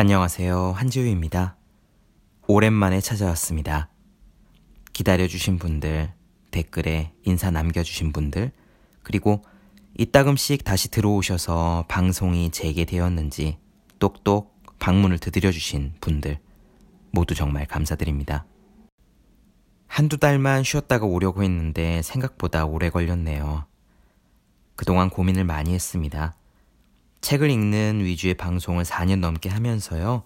안녕하세요. 한지우입니다. 오랜만에 찾아왔습니다. 기다려주신 분들, 댓글에 인사 남겨주신 분들, 그리고 이따금씩 다시 들어오셔서 방송이 재개되었는지 똑똑 방문을 두드려주신 분들, 모두 정말 감사드립니다. 한두 달만 쉬었다가 오려고 했는데 생각보다 오래 걸렸네요. 그동안 고민을 많이 했습니다. 책을 읽는 위주의 방송을 4년 넘게 하면서요.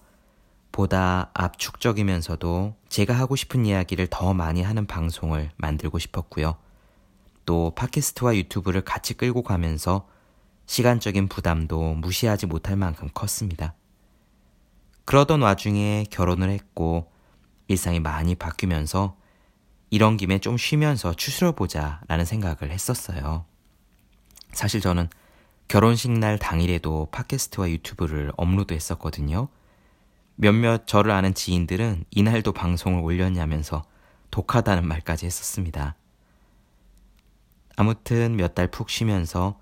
보다 압축적이면서도 제가 하고 싶은 이야기를 더 많이 하는 방송을 만들고 싶었고요. 또 팟캐스트와 유튜브를 같이 끌고 가면서 시간적인 부담도 무시하지 못할 만큼 컸습니다. 그러던 와중에 결혼을 했고 일상이 많이 바뀌면서 이런 김에 좀 쉬면서 추스려보자 라는 생각을 했었어요. 사실 저는 결혼식 날 당일에도 팟캐스트와 유튜브를 업로드 했었거든요. 몇몇 저를 아는 지인들은 이날도 방송을 올렸냐면서 독하다는 말까지 했었습니다. 아무튼 몇 달 푹 쉬면서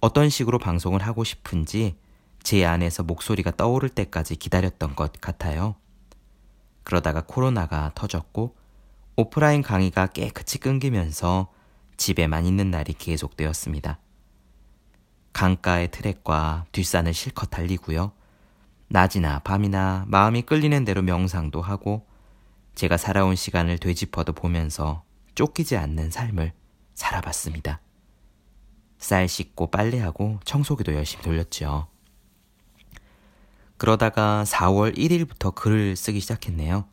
어떤 식으로 방송을 하고 싶은지 제 안에서 목소리가 떠오를 때까지 기다렸던 것 같아요. 그러다가 코로나가 터졌고 오프라인 강의가 깨끗이 끊기면서 집에만 있는 날이 계속되었습니다. 강가의 트랙과 뒷산을 실컷 달리고요. 낮이나 밤이나 마음이 끌리는 대로 명상도 하고 제가 살아온 시간을 되짚어도 보면서 쫓기지 않는 삶을 살아봤습니다. 쌀 씻고 빨래하고 청소기도 열심히 돌렸죠. 그러다가 4월 1일부터 글을 쓰기 시작했네요.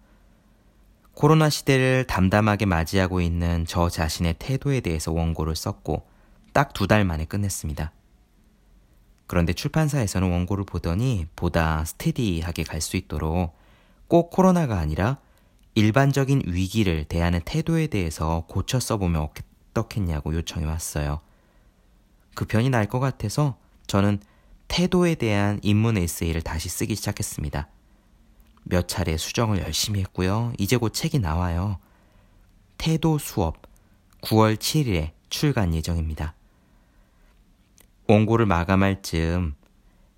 코로나 시대를 담담하게 맞이하고 있는 저 자신의 태도에 대해서 원고를 썼고 딱 두 달 만에 끝냈습니다. 그런데 출판사에서는 원고를 보더니 보다 스테디하게 갈 수 있도록 꼭 코로나가 아니라 일반적인 위기를 대하는 태도에 대해서 고쳐 써보면 어떻겠냐고 요청이 왔어요. 그 편이 날 것 같아서 저는 태도에 대한 인문 에세이를 다시 쓰기 시작했습니다. 몇 차례 수정을 열심히 했고요. 이제 곧 책이 나와요. 태도 수업 9월 7일에 출간 예정입니다. 원고를 마감할 즈음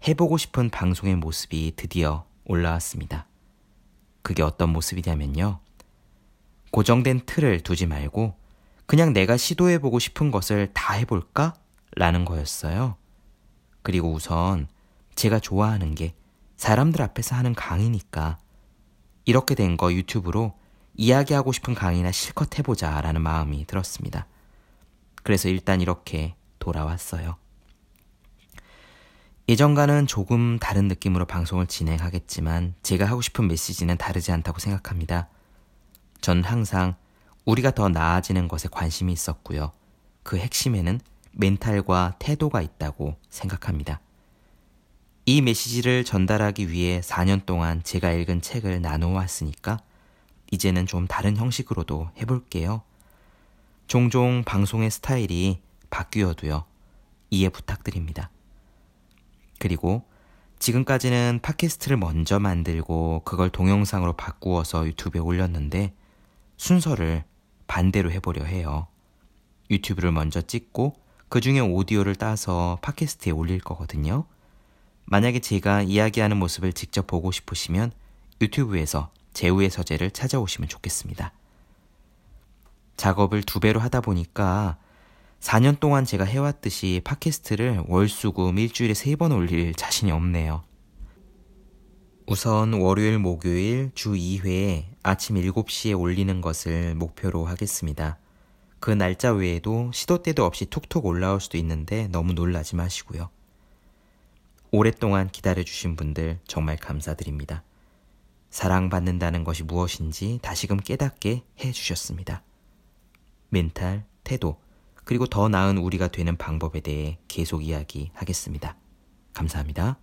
해보고 싶은 방송의 모습이 드디어 올라왔습니다. 그게 어떤 모습이냐면요. 고정된 틀을 두지 말고 그냥 내가 시도해보고 싶은 것을 다 해볼까? 라는 거였어요. 그리고 우선 제가 좋아하는 게 사람들 앞에서 하는 강의니까 이렇게 된 거 유튜브로 이야기하고 싶은 강의나 실컷 해보자 라는 마음이 들었습니다. 그래서 일단 이렇게 돌아왔어요. 예전과는 조금 다른 느낌으로 방송을 진행하겠지만 제가 하고 싶은 메시지는 다르지 않다고 생각합니다. 전 항상 우리가 더 나아지는 것에 관심이 있었고요. 그 핵심에는 멘탈과 태도가 있다고 생각합니다. 이 메시지를 전달하기 위해 4년 동안 제가 읽은 책을 나누어 왔으니까 이제는 좀 다른 형식으로도 해볼게요. 종종 방송의 스타일이 바뀌어도요. 이해 부탁드립니다. 그리고 지금까지는 팟캐스트를 먼저 만들고 그걸 동영상으로 바꾸어서 유튜브에 올렸는데 순서를 반대로 해보려 해요. 유튜브를 먼저 찍고 그 중에 오디오를 따서 팟캐스트에 올릴 거거든요. 만약에 제가 이야기하는 모습을 직접 보고 싶으시면 유튜브에서 제우의 서재를 찾아오시면 좋겠습니다. 작업을 두 배로 하다 보니까 4년 동안 제가 해왔듯이 팟캐스트를 월수금 일주일에 3번 올릴 자신이 없네요. 우선 월요일, 목요일 주 2회 아침 7시에 올리는 것을 목표로 하겠습니다. 그 날짜 외에도 시도 때도 없이 툭툭 올라올 수도 있는데 너무 놀라지 마시고요. 오랫동안 기다려주신 분들 정말 감사드립니다. 사랑받는다는 것이 무엇인지 다시금 깨닫게 해주셨습니다. 멘탈, 태도, 그리고 더 나은 우리가 되는 방법에 대해 계속 이야기하겠습니다. 감사합니다.